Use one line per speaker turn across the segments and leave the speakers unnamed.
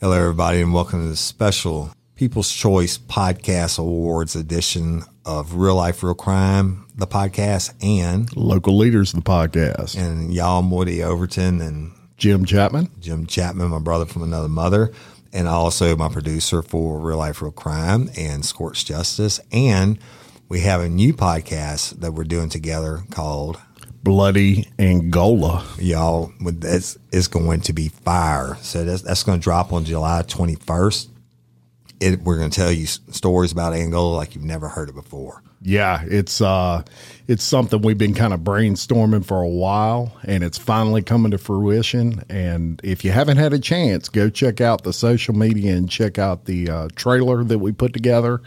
Hello, everybody, and welcome to the special People's Choice Podcast Awards edition of Real Life, Real Crime, the podcast, and
Local Leaders, the podcast.
and y'all, Woody Overton and
Jim Chapman.
Jim Chapman, my brother from another mother, and also my producer for Real Life, Real Crime and Scorch Justice. And we have a new podcast that we're doing together called
Bloody Angola.
y'all this is going to be fire. So that's that's going to drop on July 21st. It, we're going to tell you stories about Angola like you've never heard it before.
Yeah, it's uh it's something we've been kind of brainstorming for a while and it's finally coming to fruition and if you haven't had a chance, go check out the social media and check out the uh, trailer that we put together.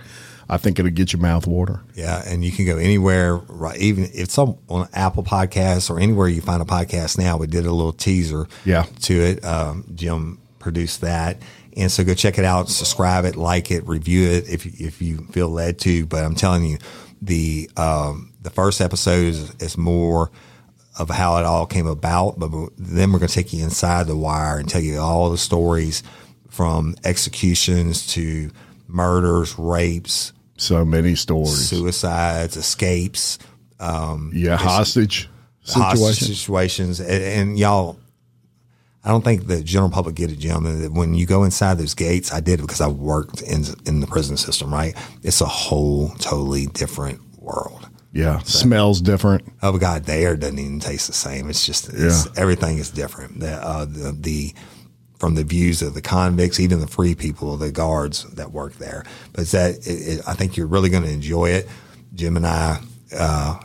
I think it'll get your mouth water.
Yeah, and you can go anywhere, right? Even if it's on, on Apple Podcasts or anywhere you find a podcast now. We did a little teaser,
Yeah.
to it. Um, Jim produced that, and so go check it out, subscribe it, like it, review it if you, if you feel led to. But I'm telling you, the um, the first episode is, is more of how it all came about, but then we're going to take you inside the wire and tell you all the stories from executions to murders, rapes,
So many stories.
suicides, escapes,
yeah, hostage
hostage situations, and, and y'all. I don't think the general public get it, Jim. When you go inside those gates, I did it because I worked in in the prison system. Right, it's a whole totally different world.
Yeah, smells different.
Oh God, the air doesn't even taste the same. It's just it's, everything is different. The, uh, the the from the views of the convicts, even the free people, the guards that work there. But that it, it, I think you're really going to enjoy it. Jim and I uh,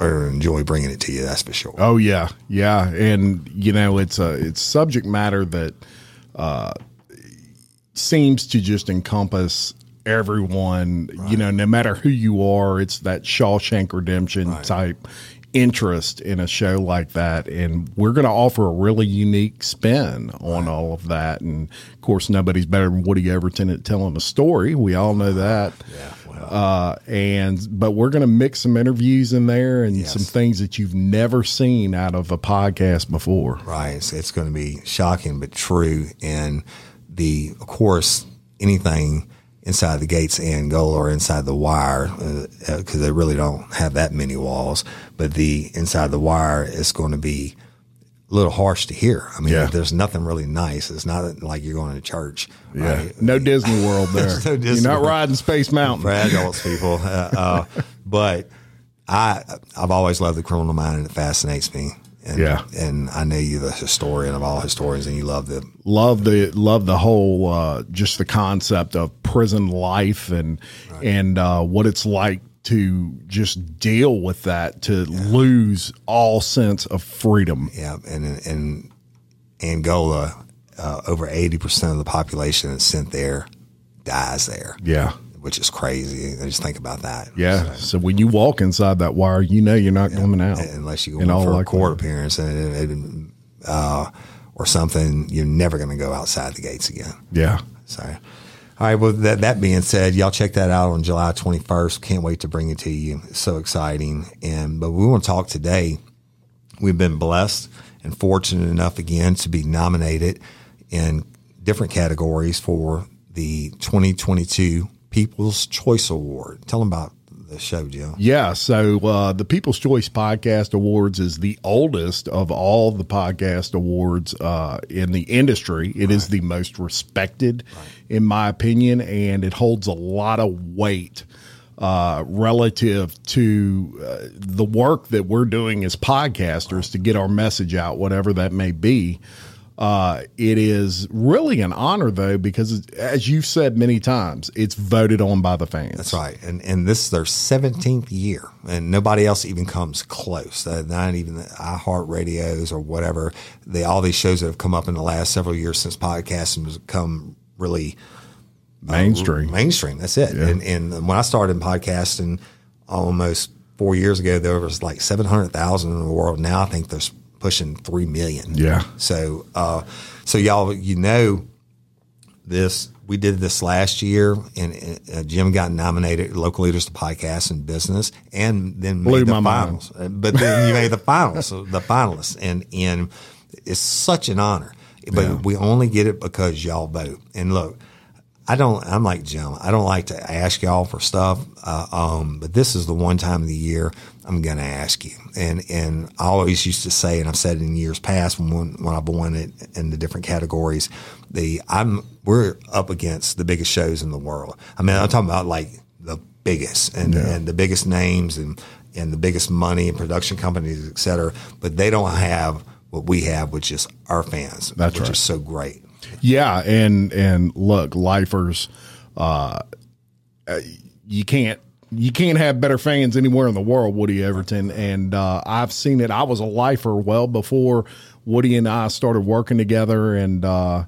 are enjoy bringing it to you. That's for sure.
Oh yeah, yeah, and you know it's a it's subject matter that uh, seems to just encompass everyone. You know, no matter who you are, it's that Shawshank Redemption type interest in a show like that, and we're going to offer a really unique spin on all of that. And of course, nobody's better than Woody Overton at telling a story. We all know that.
Yeah, well,
Uh, and but we're going to mix some interviews in there and
Yes.
some things that you've never seen out of a podcast before.
right. It's, it's going to be shocking but true. And the, of course, anything inside the gates of Angola or inside the wire, because they really don't have that many walls, but the inside the wire is going to be a little harsh to hear. I mean,
Yeah.
there's nothing really nice. It's not like you're going to church.
Yeah,
right?
no Disney World there.
There's no
You're not
World.
riding Space Mountain.
for adults, people. Uh, uh, but I, I've always loved the criminal mind, and it fascinates me. And,
Yeah.
and I know you're the historian of all historians, and you love the
Love the love the whole uh, just the concept of prison life and and uh, what it's like to just deal with that to lose all sense of freedom.
yeah, and in Angola, uh, over eighty percent of the population that's sent there dies there,
Yeah.
which is crazy. I just think about that.
Yeah. So when you walk inside that wire, you know you're not coming out.
unless you go in for a
likelihood.
court appearance and, and uh, or something, you're never going to go outside the gates again.
Yeah.
So, All right. Well, that, that being said, y'all check that out on July 21st. Can't wait to bring it to you. It's so exciting. And, but we want to talk today. We've been blessed and fortunate enough again to be nominated in different categories for the 2022 People's Choice Award. Tell them about the show, Joe.
Yeah. So uh, the People's Choice Podcast Awards is the oldest of all the podcast awards uh, in the industry. It right. is the most respected, right. in my opinion, and it holds a lot of weight. Uh, relative to uh, the work that we're doing as podcasters to get our message out, whatever that may be. Uh, it is really an honor though because as you've said many times, it's voted on by the fans.
That's right, and and this is their seventeenth year, and nobody else even comes close. Uh, not even the iHeart Radios or whatever. They all these shows that have come up in the last several years since podcasting has come really
uh, mainstream.
Mainstream. That's it. Yeah. And and when I started podcasting almost four years ago, there was like seven hundred thousand in the world. Now I think there's pushing three million.
Yeah.
So, uh, so y'all, you know, this we did this last year, and uh, Jim got nominated local leaders to podcast and business, and then
Blew
made
the
finals.
Mind.
But then you made the finals, the finalists, and and it's such an honor. But yeah. we only get it because y'all vote. And look, I don't. I'm like Jim. I don't like to ask y'all for stuff, uh, um, but this is the one time of the year I'm going to ask you. And and I always used to say, and I've said it in years past when when I've won it in the different categories, the I'm we're up against the biggest shows in the world. I mean, I'm talking about like the biggest and yeah. and the biggest names and and the biggest money and production companies, et cetera. But they don't have what we have, which is our fans,
That's
which
right.
is so great.
Yeah, and and look, lifers, uh, you can't you can't have better fans anywhere in the world, Woody Overton. And uh, I've seen it. I was a lifer well before Woody and I started working together, and uh,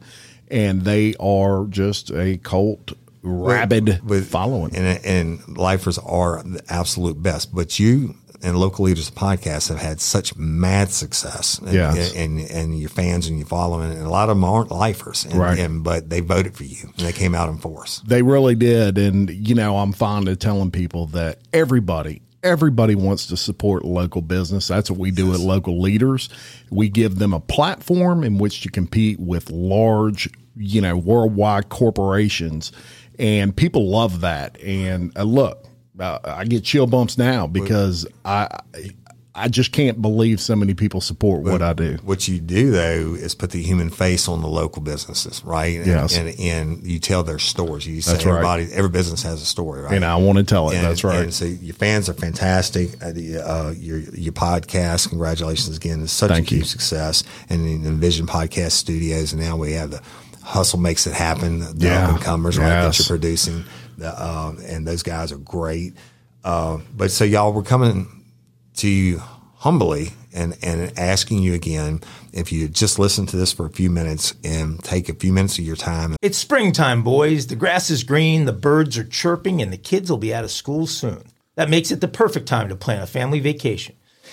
and they are just a cult rabid with, with following.
And, and lifers are the absolute best. But you and local leaders podcasts have had such mad success. And,
yes.
and, and, and your fans and your following, and a lot of them aren't lifers, and,
right?
And, but they voted for you, and they came out in force.
They really did, and you know, I'm fond of telling people that everybody. Everybody wants to support local business. That's what we do yes. at Local Leaders. We give them a platform in which to compete with large, you know, worldwide corporations, and people love that. And uh, look, I get chill bumps now because I I just can't believe so many people support what I do.
What you do though is put the human face on the local businesses, right? And,
yes.
and, and you tell their stories. You say
That's
everybody,
right.
every business has a story, right?
And I want to tell it.
And,
That's right.
And so your fans are fantastic. Uh, uh, your your podcast, congratulations again! It's such
Thank
a
you.
huge success. And the Envision Podcast Studios, and now we have the Hustle Makes It Happen, the
Yeah.
up and comers, right? That you're producing, the, um, and those guys are great. Uh, but so y'all, we're coming to you humbly and, and asking you again if you just listen to this for a few minutes and take a few minutes of your time.
It's springtime, boys. The grass is green, the birds are chirping, and the kids will be out of school soon. That makes it the perfect time to plan a family vacation.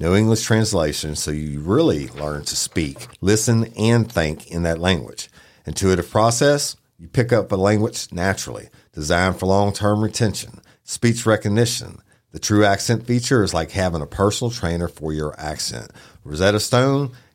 No English translation, so you really learn to speak, listen, and think in that language. Intuitive process, you pick up a language naturally, designed for long term retention. Speech recognition. The true accent feature is like having a personal trainer for your accent. Rosetta Stone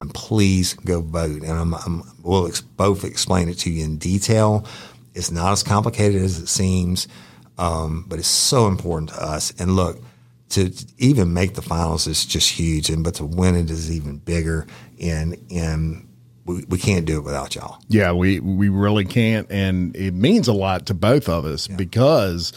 And please go vote. And I'm, I'm, we'll ex- both explain it to you in detail. It's not as complicated as it seems, um, but it's so important to us. And look, to even make the finals is just huge, and but to win it is even bigger. And and we, we can't do it without y'all.
Yeah, we we really can't, and it means a lot to both of us because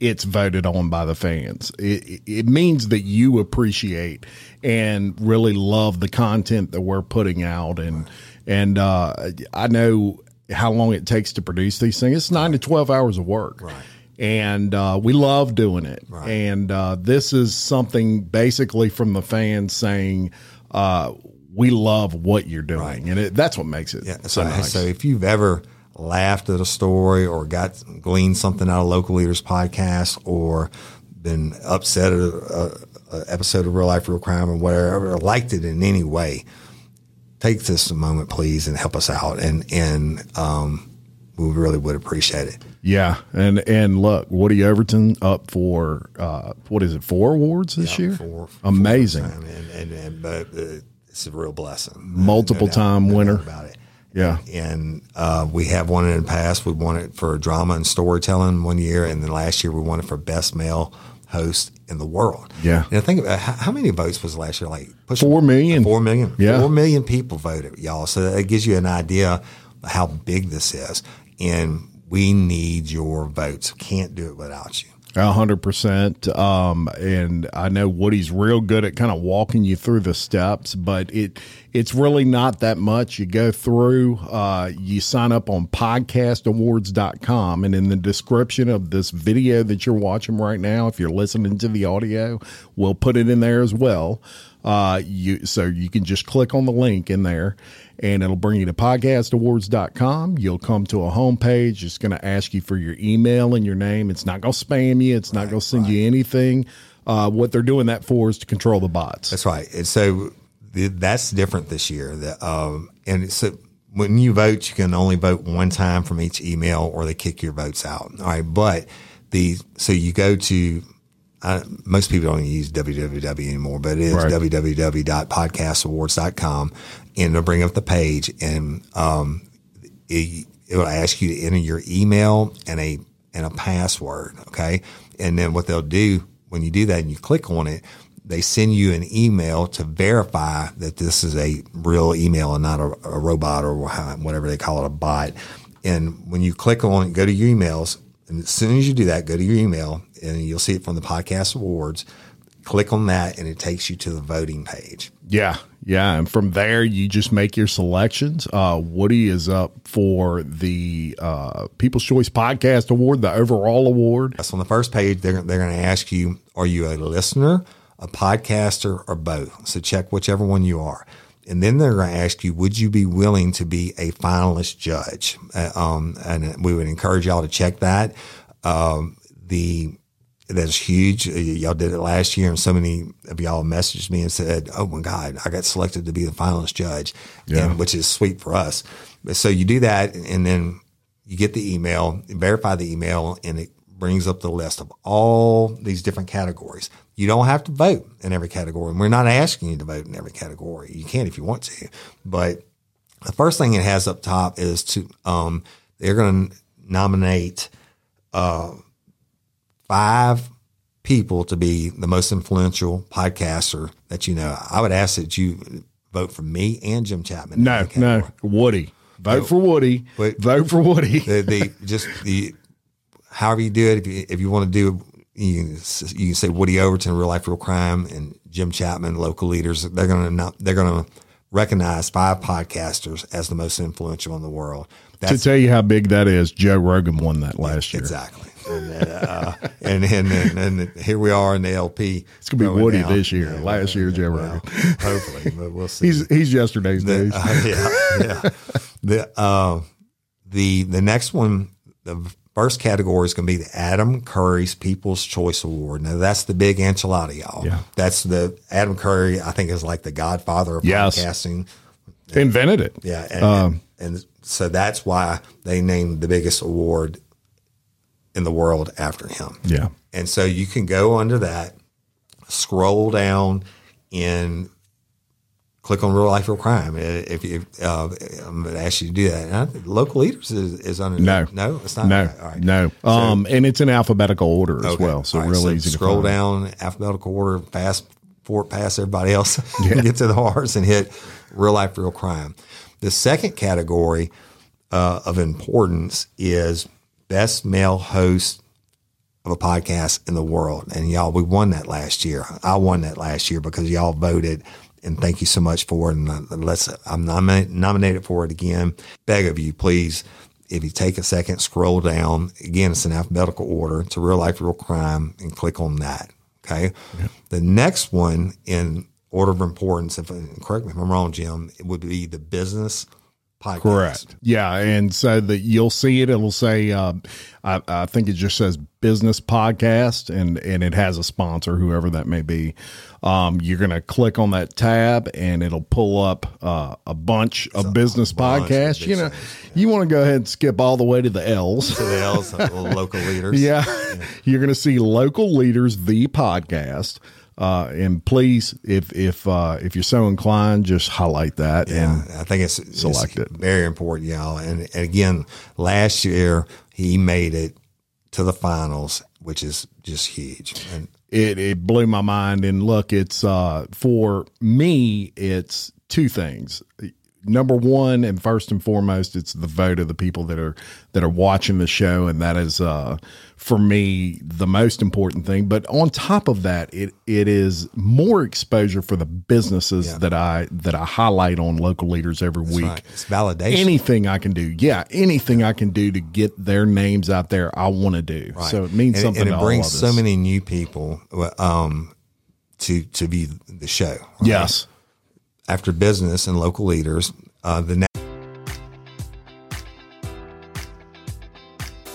it's voted on by the fans. It, it means that you appreciate and really love the content that we're putting out, and and uh, I know how long it takes to produce these things. It's nine to twelve hours of work,
Right.
And uh, we love doing it.
Right.
And uh, this is something basically from the fans saying. Uh, we love what you're doing,
Right.
and it, that's what makes it
Yeah.
so
So,
nice.
so if you've ever laughed at a story or got gleaned something out of local leaders podcast or been upset at a, a, a episode of Real Life Real Crime or whatever, or liked it in any way, take this a moment, please, and help us out. And and um, we really would appreciate it.
Yeah, and and look, Woody Overton up for uh, what is it? Four awards this year.
For- for
Amazing,
time. And, and, and but uh, it's a real blessing.
Multiple
doubt-
time
doubt
winner.
about it.
Yeah.
and uh, we have won it in the past. We won it for drama and storytelling one year, and then last year we won it for best male host in the world.
Yeah.
and think about how, how many votes was last year? Like pushing-
Four million.
Four million.
Yeah.
four million people voted, y'all. So that gives you an idea how big this is, and we need your votes. Can't do it without you.
Hundred percent. Um, and I know Woody's real good at kind of walking you through the steps, but it it's really not that much. You go through, uh, you sign up on podcastawards.com and in the description of this video that you're watching right now, if you're listening to the audio, we'll put it in there as well. Uh, you so you can just click on the link in there and it'll bring you to podcastawards.com. You'll come to a homepage. It's going to ask you for your email and your name. It's not going to spam you. It's not going to send you anything. Uh, what they're doing that for is to control the bots.
That's right. And so the, that's different this year. Um, and so when you vote, you can only vote one time from each email, or they kick your votes out. All right, but the so you go to. I, most people don't use www anymore, but it is
Right.
www.podcastawards.com, and it'll bring up the page, and um, it, it will ask you to enter your email and a and a password. Okay, and then what they'll do when you do that and you click on it, they send you an email to verify that this is a real email and not a, a robot or whatever they call it, a bot. And when you click on it, go to your emails, and as soon as you do that, go to your email, and you'll see it from the podcast awards. Click on that, and it takes you to the voting page.
Yeah, yeah, and from there you just make your selections. Uh, Woody is up for the uh, People's Choice Podcast Award, the overall award.
That's on the first page. They're they're going to ask you: Are you a listener, a podcaster, or both? So check whichever one you are. And then they're going to ask you, would you be willing to be a finalist judge? Uh, um, and we would encourage y'all to check that. Um, the that's huge. Y'all did it last year, and so many of y'all messaged me and said, "Oh my God, I got selected to be the finalist judge," yeah. and, which is sweet for us. So you do that, and then you get the email, verify the email, and it brings up the list of all these different categories. You don't have to vote in every category. And We're not asking you to vote in every category. You can if you want to, but the first thing it has up top is to um, they're going to nominate. Uh, five people to be the most influential podcaster that you know, I would ask that you vote for me and Jim Chapman.
No, no, Woody. Vote for Woody. But vote for Woody.
the, the, just the however you do it. If you, if you want to do, you can, you can say Woody Overton, real life, real crime, and Jim Chapman, local leaders. They're going to they're going to recognize five podcasters as the most influential in the world.
That's, to tell you how big that is, Joe Rogan won that last year.
Exactly and, uh, and, and, and, and, here we are in the LP.
It's gonna be Woody down. this year. Yeah, Last year, Joe well,
Hopefully, but we'll see.
He's he's yesterday's
the,
days.
Uh, yeah, yeah. the uh, the the next one, the first category is going to be the Adam Curry's People's Choice Award. Now that's the big enchilada, y'all.
Yeah.
That's the Adam Curry. I think is like the godfather of yes. podcasting.
Invented it.
Yeah, and, um, and, and so that's why they named the biggest award in the world after him.
Yeah.
And so you can go under that, scroll down, and click on real life, real crime. If you, uh, I'm going to ask you to do that. local leaders is, is under
no,
no, it's not.
No, right. no. So, um, and it's in alphabetical order as okay. well, so right. really so easy.
Scroll down alphabetical order, fast forward past everybody else, yeah. get to the R's and hit real life, real crime. The second category uh, of importance is best male host of a podcast in the world. And y'all, we won that last year. I won that last year because y'all voted. And thank you so much for it. And uh, let's, I'm nominated for it again. Beg of you, please, if you take a second, scroll down. Again, it's in alphabetical order to real life, real crime, and click on that. Okay. Yeah. The next one in order of importance, if correct me if I'm wrong, Jim, it would be the business podcast.
Correct. Yeah, and so that you'll see it. It'll say, uh, I, I, think it just says business podcast, and and it has a sponsor, whoever that may be. Um, you're gonna click on that tab, and it'll pull up uh, a bunch of business podcasts. You know, you want to go ahead and skip all the way to the L's.
To the L's, local leaders.
Yeah. yeah. you're gonna see local leaders, the podcast. Uh, and please, if if uh, if you're so inclined, just highlight that. Yeah, and
I think it's select it's it. Very important, y'all. And, and again, last year he made it to the finals, which is just huge. And
it it blew my mind. And look, it's uh, for me, it's two things number one and first and foremost, it's the vote of the people that are that are watching the show, and that is uh, for me the most important thing. But on top of that, it it is more exposure for the businesses yeah. that I that I highlight on local leaders every That's week. Right.
It's validation.
Anything I can do, yeah, anything I can do to get their names out there, I want to do. Right. So it means
and,
something.
And it brings so many new people um, to to be the show. Right?
Yes
after business and local leaders. Uh, the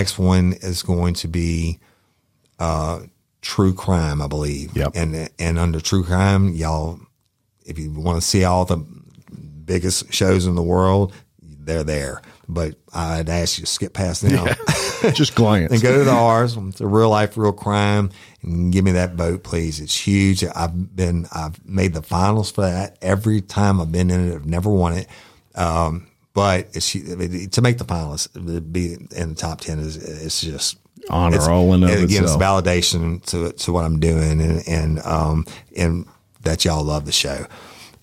Next one is going to be uh, true crime, I believe.
Yep.
And and under true crime, y'all, if you want to see all the biggest shows in the world, they're there. But I'd ask you to skip past them
Just glance.
and go to the ours. It's a real life, real crime, and give me that vote, please. It's huge. I've been, I've made the finals for that every time I've been in it. I've never won it. Um, but it's to make the finalists, to be in the top ten is it's just
Honor
it's,
all in of
again, it's validation to to what I'm doing, and and um and that y'all love the show.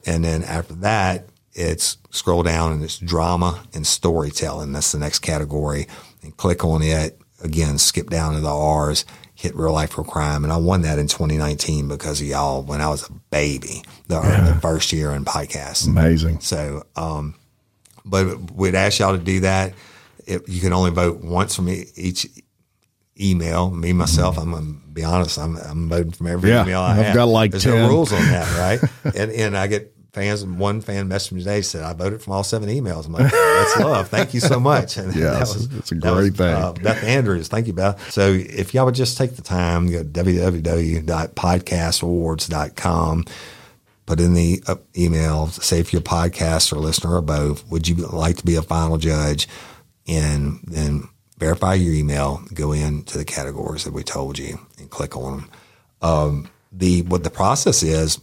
And then after that, it's scroll down and it's drama and storytelling. That's the next category, and click on it again. Skip down to the R's. Hit real life real crime, and I won that in 2019 because of y'all when I was a baby, the, the first year in podcast.
Amazing.
So, um, but we'd ask y'all to do that. If you can only vote once from each email. Me myself, I'm gonna be honest. I'm I'm voting from every
Yeah,
email I
I've
have.
got like
There's
10.
no rules on that, right? and and I get fans. One fan messaged me today said I voted from all seven emails. I'm like, that's love. Thank you so much. And
Yes, it's a
that was,
great thing.
uh, Beth Andrews, thank you, Beth. So if y'all would just take the time, go to www.podcastawards.com put in the email, say if you're a podcast or listener or both, would you like to be a final judge? And then verify your email, go into the categories that we told you and click on them. Um, the, what the process is,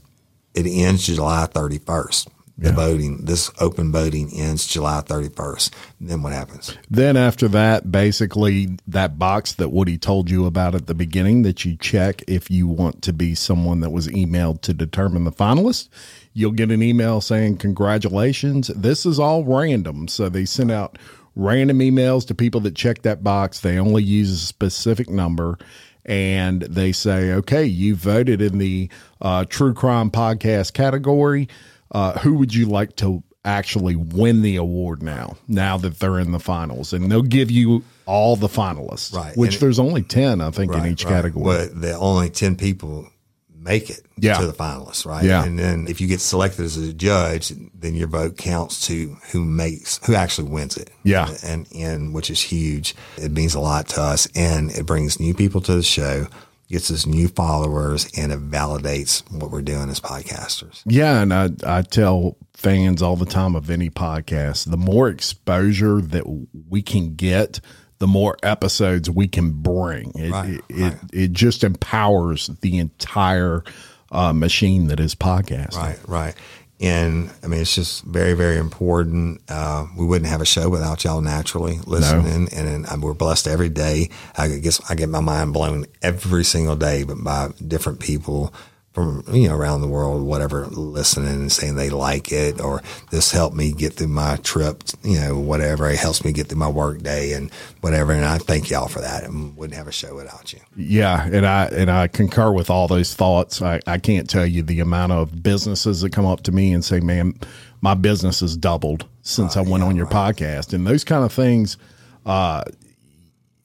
it ends July 31st. The voting, this open voting ends July 31st. then what happens?
Then after that, basically that box that Woody told you about at the beginning that you check if you want to be someone that was emailed to determine the finalist, you'll get an email saying congratulations. This is all random. So they send out random emails to people that check that box. They only use a specific number and they say, okay, you voted in the uh, true crime podcast category. Uh, who would you like to actually win the award now? Now that they're in the finals, and they'll give you all the finalists,
Right.
Which
And-
there's only ten, I think, in each
right.
category.
But the only 10 people make it
Yeah.
to the finalists, right?
Yeah.
And then if you get selected as a judge, then your vote counts to who makes, who actually wins it.
Yeah.
And, and which is huge. It means a lot to us and it brings new people to the show, gets us new followers, and it validates what we're doing as podcasters.
Yeah, and I I tell fans all the time of any podcast, the more exposure that we can get, the more episodes we can bring. It
Right,
it, it, it just empowers the entire uh, machine that is podcasting.
Right, right. And I mean, it's just very, very important. Uh, we wouldn't have a show without y'all naturally listening, and, and we're blessed every day. I guess I get my mind blown every single day, but by different people from you know around the world, whatever, listening and saying they like it, or this helped me get through my trip, you know, whatever. It helps me get through my work day and whatever. And I thank y'all for that. And wouldn't have a show without you.
Yeah, and I and I concur with all those thoughts. I, I can't tell you the amount of businesses that come up to me and say, "Man, my business has doubled since I went on your podcast," and those kind of things. Uh,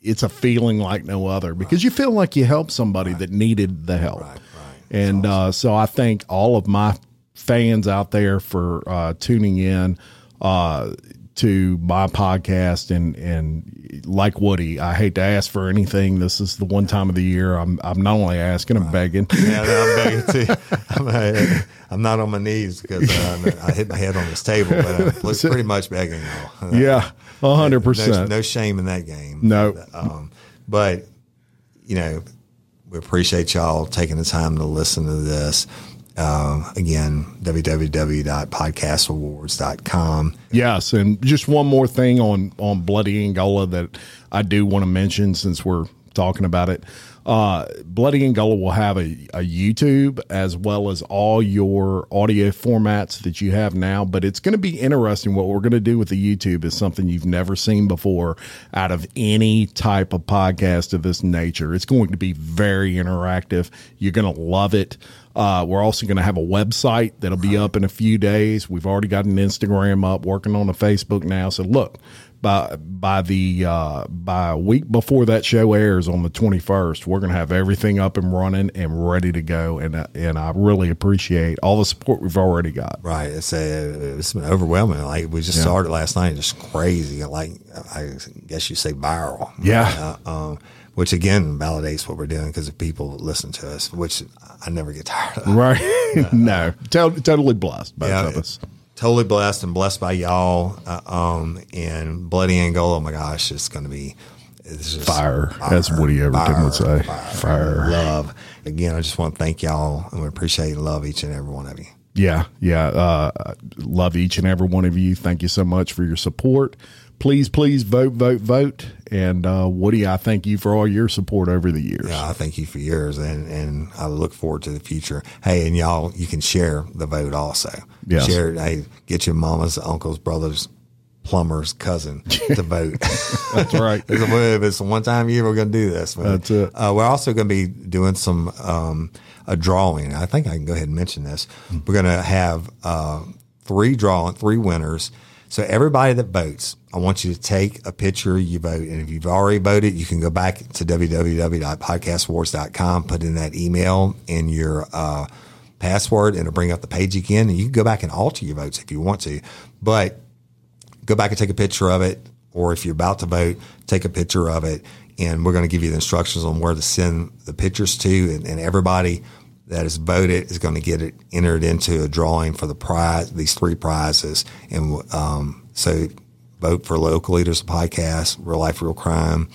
it's a feeling like no other because you feel like you helped somebody that needed the help. And uh, so I thank all of my fans out there for uh, tuning in. Uh, to my podcast and and like Woody, I hate to ask for anything. This is the one time of the year I'm I'm not only asking, I'm begging.
Yeah, I'm begging too. I'm, uh, I'm not on my knees because uh, I hit my head on this table, but I'm pretty much begging y'all.
Yeah, hundred
No,
percent.
no shame in that game.
No.
Um, but you know, we appreciate y'all taking the time to listen to this. Um, again, www.podcastawards.com.
Yes, and just one more thing on on Bloody Angola that I do want to mention since we're talking about it. Uh, Bloody Angola will have a, a YouTube as well as all your audio formats that you have now. But it's going to be interesting. What we're going to do with the YouTube is something you've never seen before out of any type of podcast of this nature. It's going to be very interactive. You're going to love it. Uh, we're also going to have a website that'll be up in a few days. We've already got an Instagram up, working on a Facebook now. So look, by by the uh, by a week before that show airs on the 21st, we're going to have everything up and running and ready to go. And uh, and I really appreciate all the support we've already got.
Right. It's a, it's been overwhelming. Like we just started last night, just crazy. Like I guess you say viral.
Yeah.
Uh, um, which again validates what we're doing because if people listen to us, which I never get tired of.
Right? no, to- totally blessed both
Yeah,
of us.
Totally blessed and blessed by y'all. Uh, um, and Bloody Angola, oh my gosh, it's going to be it's just
Fire, as Woody Overton would say. Fire.
Love. Again, I just want to thank y'all and we appreciate and love each and every one of you.
Yeah, yeah. Uh, love each and every one of you. Thank you so much for your support. Please, please vote, vote, vote. And uh, Woody, I thank you for all your support over the years.
Yeah, I thank you for yours, and and I look forward to the future. Hey, and y'all, you can share the vote also.
Yes.
Share it. Hey, get your mamas, uncles, brothers, plumbers, cousin to vote.
That's right.
it's, a, it's the one time year we're going to do this. man.
That's it.
Uh, we're also going to be doing some um, a drawing. I think I can go ahead and mention this. We're going to have uh, three drawing, three winners. So everybody that votes, I want you to take a picture you vote, and if you've already voted, you can go back to www.podcastawards.com, put in that email and your uh, password, and it'll bring up the page again, and you can go back and alter your votes if you want to. But go back and take a picture of it, or if you're about to vote, take a picture of it, and we're going to give you the instructions on where to send the pictures to, and, and everybody that has voted is going to get it entered into a drawing for the prize, these three prizes, and um, so vote for local leaders podcast, real life, real crime,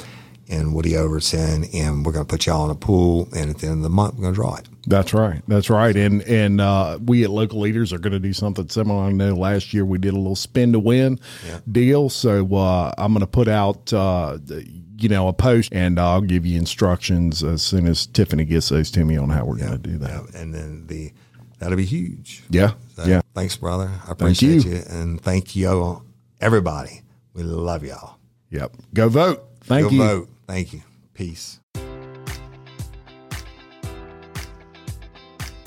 and Woody Overton, and we're going to put y'all in a pool, and at the end of the month, we're going to draw it.
That's right. That's right. And and uh, we at local leaders are going to do something similar. I know last year we did a little spin to win deal. So uh, I'm going to put out. Uh, you know, a post, and I'll give you instructions as soon as Tiffany gets those to me on how we're going to do that.
Yeah, and then the that'll be huge.
Yeah,
So,
yeah.
Thanks, brother. I appreciate
you.
you. And thank you, everybody. We love y'all.
Yep. Go vote. Thank
Go
you.
vote. Thank you. Peace.